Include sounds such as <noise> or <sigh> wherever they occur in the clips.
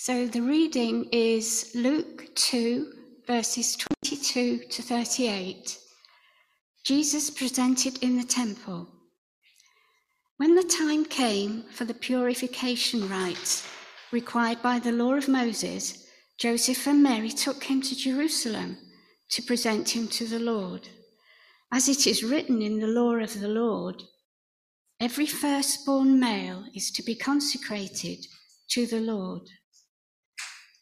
So the reading is Luke 2, verses 22 to 38. Jesus presented in the temple. When the time came for the purification rites required by the law of Moses, Joseph and Mary took him to Jerusalem to present him to the Lord. As it is written in the law of the Lord, every firstborn male is to be consecrated to the Lord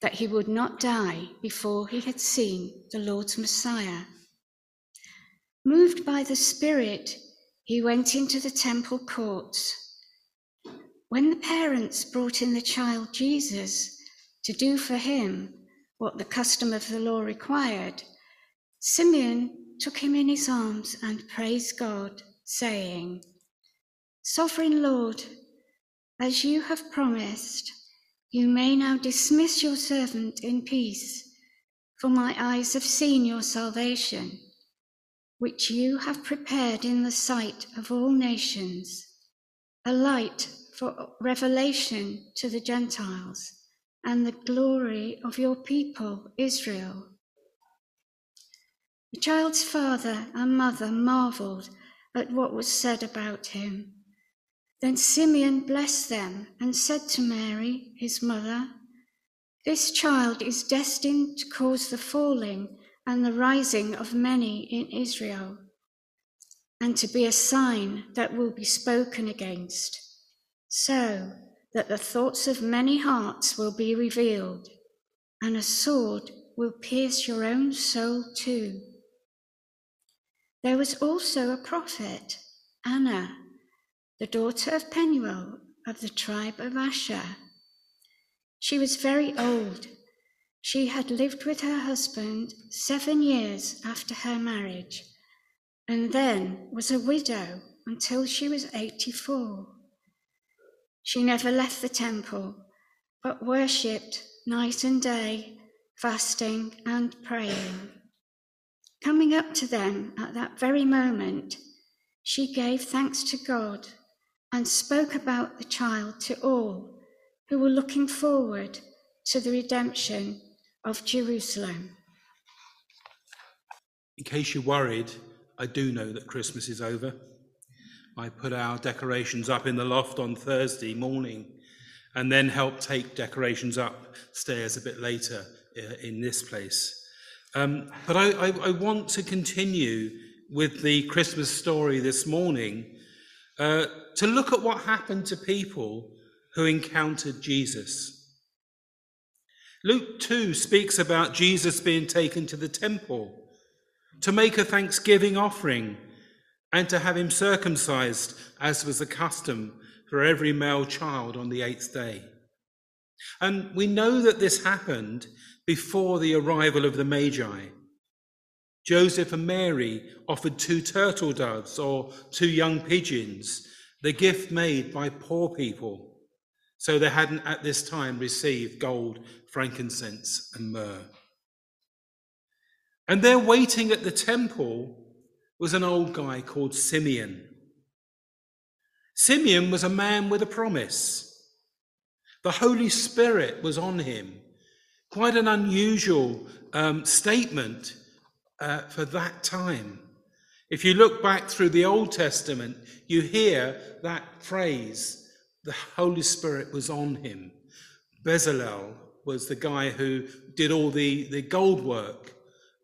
that he would not die before he had seen the Lord's Messiah. Moved by the Spirit, he went into the temple courts. When the parents brought in the child Jesus to do for him what the custom of the law required, Simeon took him in his arms and praised God, saying, Sovereign Lord, as you have promised, you may now dismiss your servant in peace, for my eyes have seen your salvation, which you have prepared in the sight of all nations, a light for revelation to the Gentiles and the glory of your people, Israel. The child's father and mother marveled at what was said about him. Then Simeon blessed them and said to Mary, his mother, This child is destined to cause the falling and the rising of many in Israel, and to be a sign that will be spoken against, so that the thoughts of many hearts will be revealed, and a sword will pierce your own soul too. There was also a prophet, Anna the daughter of Penuel of the tribe of Asher. She was very old. She had lived with her husband seven years after her marriage, and then was a widow until she was 84. She never left the temple, but worshipped night and day, fasting and praying. Coming up to them at that very moment, she gave thanks to God and spoke about the child to all who were looking forward to the redemption of Jerusalem. In case you're worried, I do know that Christmas is over. I put our decorations up in the loft on Thursday morning and then helped take decorations upstairs a bit later uh, in this place. Um, but I, I, I, want to continue with the Christmas story this morning uh, to look at what happened to people who encountered Jesus. Luke 2 speaks about Jesus being taken to the temple to make a thanksgiving offering and to have him circumcised, as was the custom for every male child on the eighth day. And we know that this happened before the arrival of the Magi. Joseph and Mary offered two turtle doves or two young pigeons, the gift made by poor people. So they hadn't at this time received gold, frankincense, and myrrh. And there waiting at the temple was an old guy called Simeon. Simeon was a man with a promise. The Holy Spirit was on him. Quite an unusual um, statement uh, for that time. If you look back through the Old Testament, you hear that phrase, the Holy Spirit was on him. Bezalel was the guy who did all the, the gold work.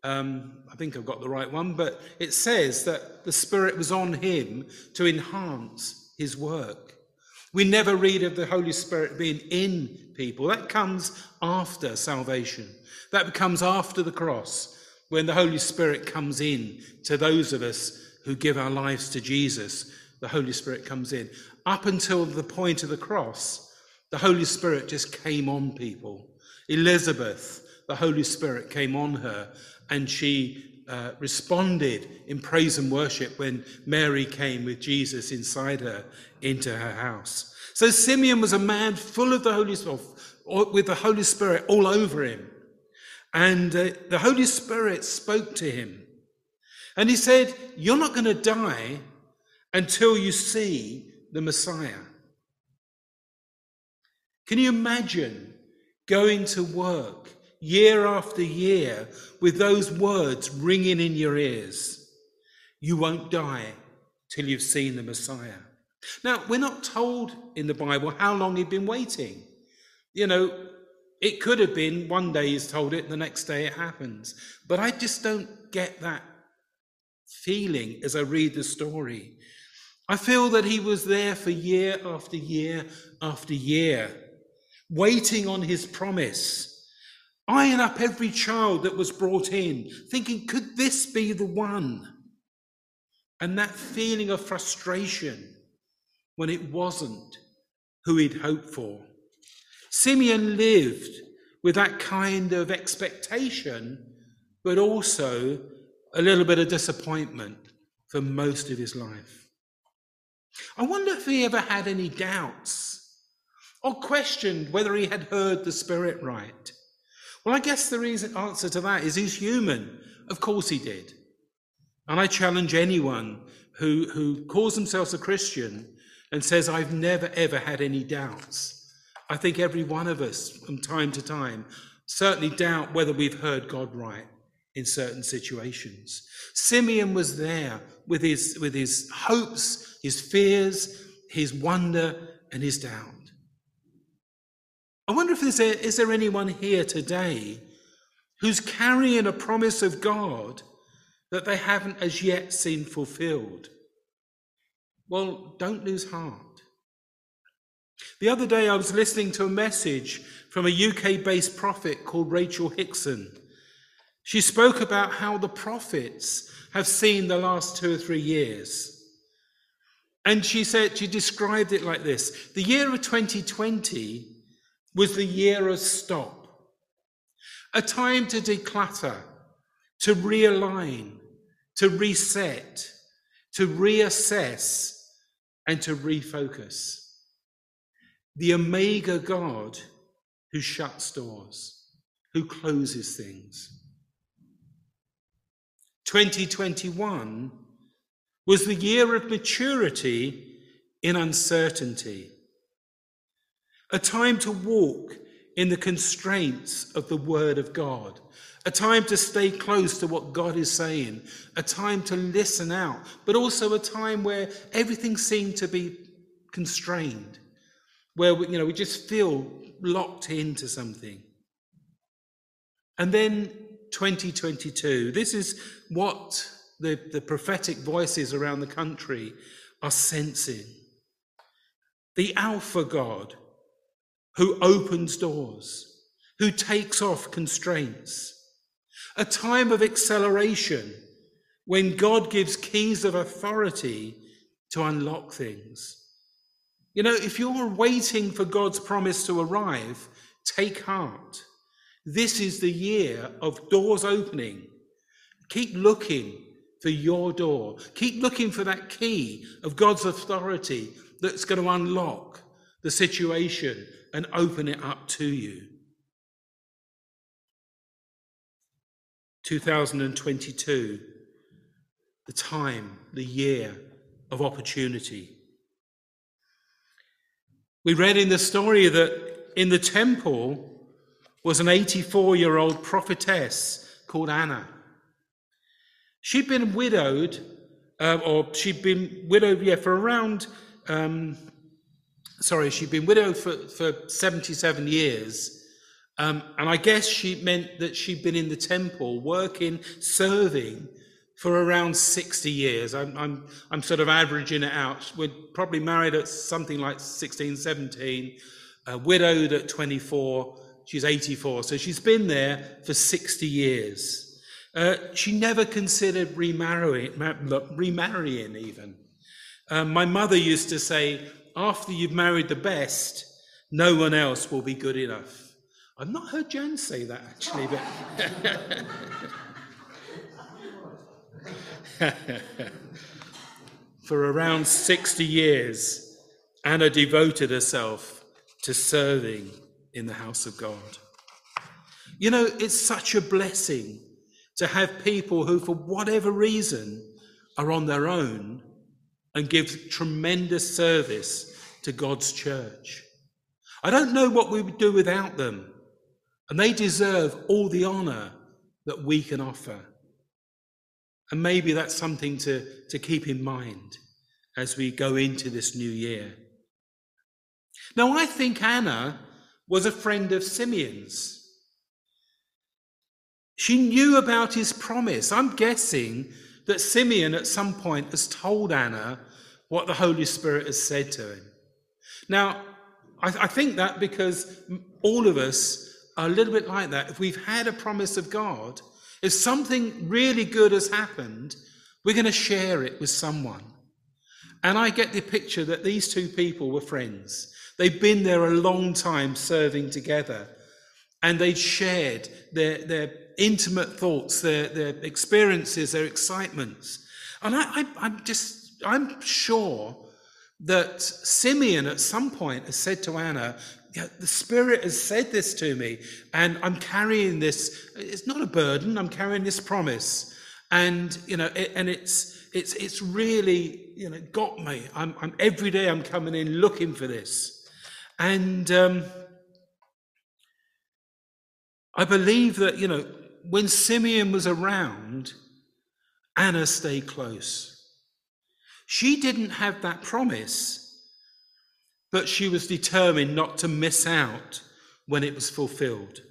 Um, I think I've got the right one, but it says that the Spirit was on him to enhance his work. We never read of the Holy Spirit being in people. That comes after salvation, that comes after the cross when the Holy Spirit comes in to those of us who give our lives to Jesus, the Holy Spirit comes in. Up until the point of the cross, the Holy Spirit just came on people. Elizabeth, the Holy Spirit came on her, and she uh, responded in praise and worship when Mary came with Jesus inside her into her house. So Simeon was a man full of the Holy Spirit, with the Holy Spirit all over him. And uh, the Holy Spirit spoke to him. And he said, You're not going to die until you see the Messiah. Can you imagine going to work year after year with those words ringing in your ears? You won't die till you've seen the Messiah. Now, we're not told in the Bible how long he'd been waiting. You know, it could have been one day he's told it, the next day it happens. But I just don't get that feeling as I read the story. I feel that he was there for year after year after year, waiting on his promise, eyeing up every child that was brought in, thinking, could this be the one? And that feeling of frustration when it wasn't who he'd hoped for. Simeon lived with that kind of expectation, but also a little bit of disappointment for most of his life. I wonder if he ever had any doubts or questioned whether he had heard the Spirit right. Well, I guess the reason, answer to that is he's human. Of course he did. And I challenge anyone who, who calls themselves a Christian and says, I've never ever had any doubts I think every one of us, from time to time, certainly doubt whether we've heard God right in certain situations. Simeon was there with his, with his hopes, his fears, his wonder, and his doubt. I wonder if there's a, is there anyone here today who's carrying a promise of God that they haven't as yet seen fulfilled? Well, don't lose heart. The other day, I was listening to a message from a UK based prophet called Rachel Hickson. She spoke about how the prophets have seen the last two or three years. And she said, she described it like this The year of 2020 was the year of stop, a time to declutter, to realign, to reset, to reassess, and to refocus the Omega God who shuts doors, who closes things. 2021 was the year of maturity in uncertainty, a time to walk in the constraints of the Word of God, a time to stay close to what God is saying, a time to listen out, but also a time where everything seemed to be constrained where we, you know, we just feel locked into something. And then 2022, this is what the, the prophetic voices around the country are sensing. The Alpha God who opens doors, who takes off constraints. A time of acceleration when God gives keys of authority to unlock things. You know, if you're waiting for God's promise to arrive, take heart. This is the year of doors opening. Keep looking for your door. Keep looking for that key of God's authority that's going to unlock the situation and open it up to you. 2022, the time, the year of opportunity. We read in the story that in the temple was an 84 year old prophetess called Anna. She'd been widowed, uh, or she'd been widowed, yeah, for around, um, sorry, she'd been widowed for, for 77 years. Um, and I guess she meant that she'd been in the temple working, serving for around 60 years. I'm, I'm, I'm sort of averaging it out. We're probably married at something like 16, 17, uh, widowed at 24. She's 84. So she's been there for 60 years. Uh, she never considered remarrying, remarrying even. Um, my mother used to say, after you've married the best, No one else will be good enough. I've not heard Jan say that actually, but <laughs> <laughs> for around 60 years, Anna devoted herself to serving in the house of God. You know, it's such a blessing to have people who, for whatever reason, are on their own and give tremendous service to God's church. I don't know what we would do without them, and they deserve all the honour that we can offer. And maybe that's something to, to keep in mind as we go into this new year. Now, I think Anna was a friend of Simeon's. She knew about his promise. I'm guessing that Simeon at some point has told Anna what the Holy Spirit has said to him. Now, I, I think that because all of us are a little bit like that. If we've had a promise of God, if something really good has happened, we're going to share it with someone. And I get the picture that these two people were friends. They'd been there a long time serving together, and they'd shared their, their intimate thoughts, their, their experiences, their excitements. And I, I, I'm just, I'm sure that Simeon at some point has said to Anna, yeah, the Spirit has said this to me, and I'm carrying this. It's not a burden. I'm carrying this promise, and you know, it, and it's it's it's really you know got me. I'm, I'm every day I'm coming in looking for this, and um, I believe that you know when Simeon was around, Anna stayed close. She didn't have that promise, but she was determined not to miss out when it was fulfilled.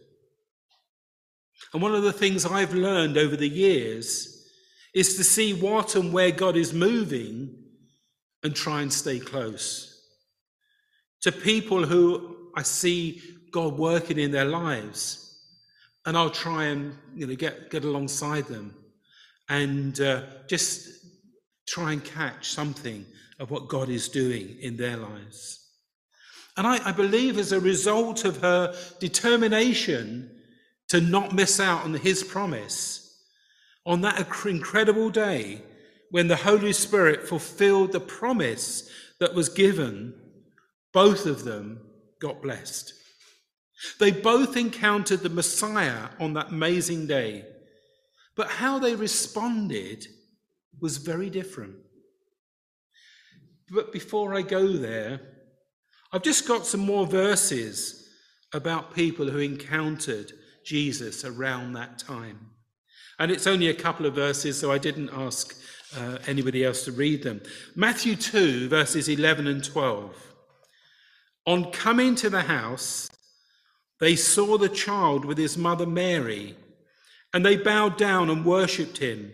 And one of the things I've learned over the years is to see what and where God is moving and try and stay close. To people who I see God working in their lives, and I'll try and you know get get alongside them and uh, just try and catch something of what God is doing in their lives. And I, I believe as a result of her determination to not miss out on his promise, on that incredible day when the Holy Spirit fulfilled the promise that was given, both of them got blessed. They both encountered the Messiah on that amazing day, but how they responded was very different. But before I go there, I've just got some more verses about people who encountered Jesus around that time. And it's only a couple of verses, so I didn't ask uh, anybody else to read them. Matthew 2, verses 11 and 12. On coming to the house, they saw the child with his mother Mary, and they bowed down and worshipped him.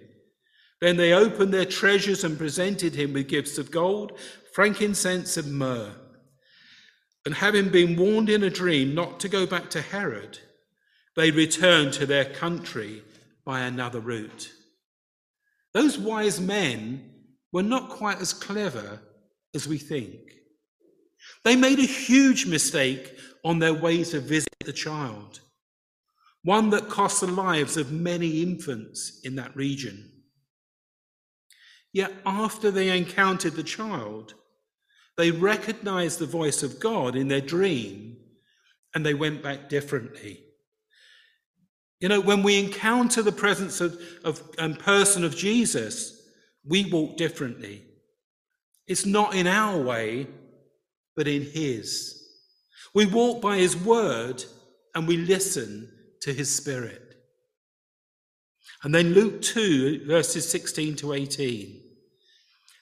Then they opened their treasures and presented him with gifts of gold, frankincense, and myrrh. And having been warned in a dream not to go back to Herod, they returned to their country by another route. Those wise men were not quite as clever as we think. They made a huge mistake on their way to visit the child, one that cost the lives of many infants in that region. Yet after they encountered the child, they recognized the voice of God in their dream and they went back differently. You know, when we encounter the presence of, of and person of Jesus, we walk differently. It's not in our way, but in his. We walk by his word and we listen to his spirit. And then Luke 2, verses 16 to 18.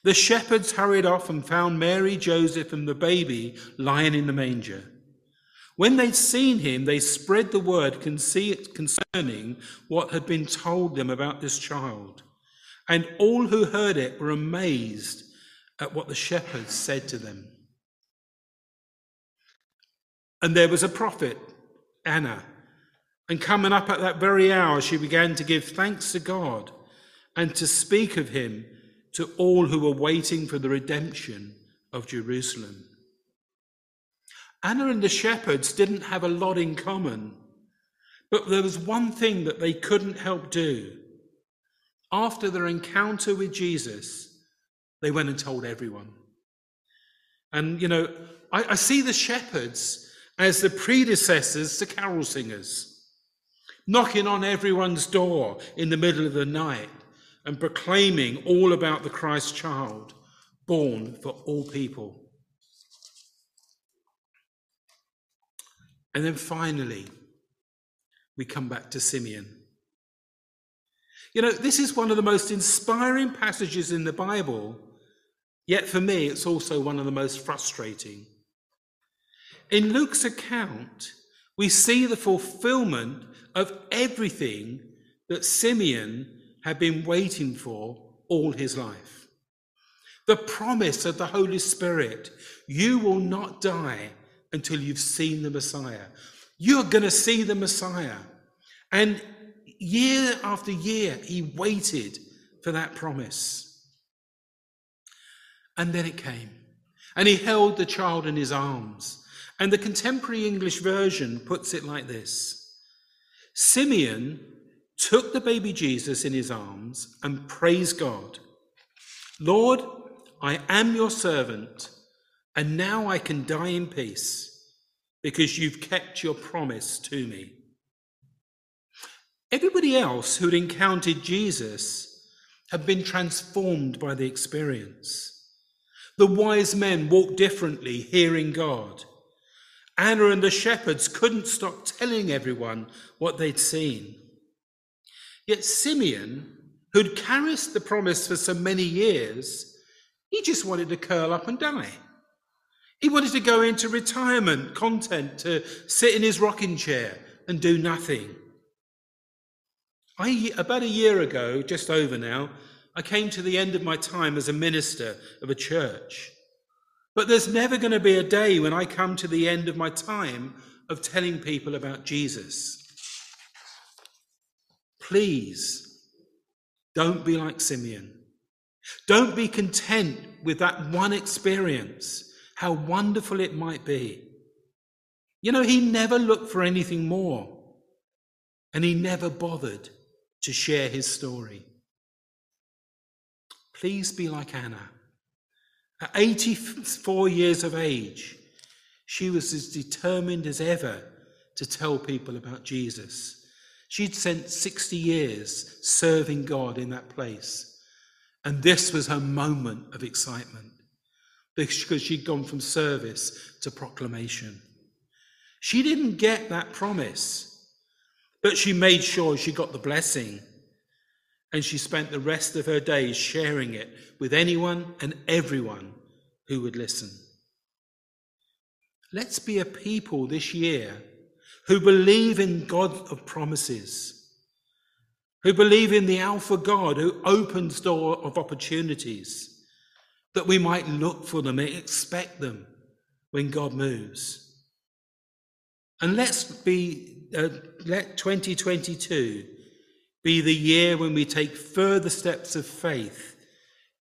The shepherds hurried off and found Mary, Joseph, and the baby lying in the manger. When they'd seen him, they spread the word concerning what had been told them about this child. And all who heard it were amazed at what the shepherds said to them. And there was a prophet, Anna. And coming up at that very hour, she began to give thanks to God and to speak of him to all who were waiting for the redemption of Jerusalem. Anna and the shepherds didn't have a lot in common, but there was one thing that they couldn't help do. After their encounter with Jesus, they went and told everyone. And, you know, I, I see the shepherds as the predecessors to carol singers, knocking on everyone's door in the middle of the night and proclaiming all about the Christ child born for all people. And then finally, we come back to Simeon. You know, this is one of the most inspiring passages in the Bible, yet for me, it's also one of the most frustrating. In Luke's account, we see the fulfillment of everything that Simeon had been waiting for all his life. The promise of the Holy Spirit you will not die until you've seen the Messiah. You're going to see the Messiah. And year after year, he waited for that promise. And then it came. And he held the child in his arms. And the contemporary English version puts it like this Simeon took the baby Jesus in his arms and praised God. Lord, I am your servant, and now I can die in peace because you've kept your promise to me. Everybody else who'd encountered Jesus had been transformed by the experience. The wise men walked differently, hearing God. Anna and the shepherds couldn't stop telling everyone what they'd seen. Yet Simeon, who'd carried the promise for so many years, he just wanted to curl up and die. He wanted to go into retirement, content, to sit in his rocking chair and do nothing. I, about a year ago, just over now, I came to the end of my time as a minister of a church. But there's never going to be a day when I come to the end of my time of telling people about Jesus. Please don't be like Simeon. Don't be content with that one experience, how wonderful it might be. You know, he never looked for anything more, and he never bothered to share his story. Please be like Anna. At 84 years of age, she was as determined as ever to tell people about Jesus. She'd spent 60 years serving God in that place. And this was her moment of excitement because she'd gone from service to proclamation. She didn't get that promise but she made sure she got the blessing. And she spent the rest of her days sharing it with anyone and everyone who would listen. Let's be a people this year who believe in God of promises, who believe in the Alpha God who opens door of opportunities, that we might look for them and expect them when God moves. And let's be uh, let 2022 be the year when we take further steps of faith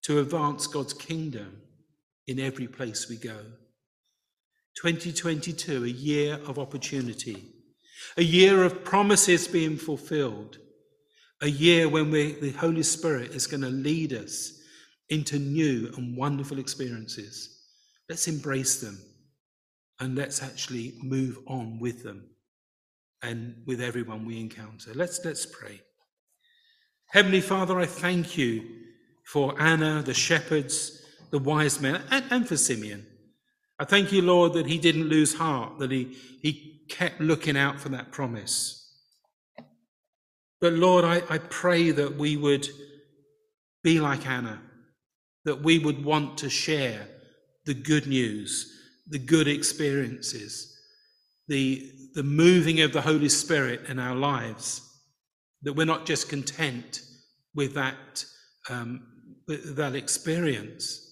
to advance God's kingdom in every place we go. 2022, a year of opportunity, a year of promises being fulfilled, a year when we, the Holy Spirit is going to lead us into new and wonderful experiences. Let's embrace them and let's actually move on with them and with everyone we encounter. Let's, let's pray. Heavenly Father, I thank you for Anna, the shepherds, the wise men, and, and for Simeon. I thank you, Lord, that he didn't lose heart, that he, he kept looking out for that promise. But Lord, I, I pray that we would be like Anna, that we would want to share the good news, the good experiences, the, the moving of the Holy Spirit in our lives, that we're not just content with that, um, with that experience,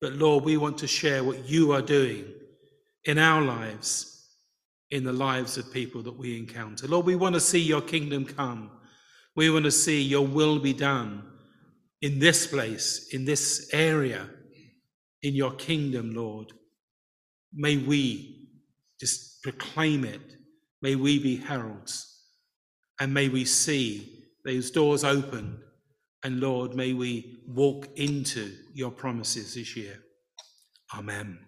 but Lord, we want to share what you are doing in our lives, in the lives of people that we encounter. Lord, we want to see your kingdom come. We want to see your will be done in this place, in this area, in your kingdom, Lord. May we just proclaim it. May we be heralds. And may we see those doors open. And Lord, may we walk into your promises this year. Amen.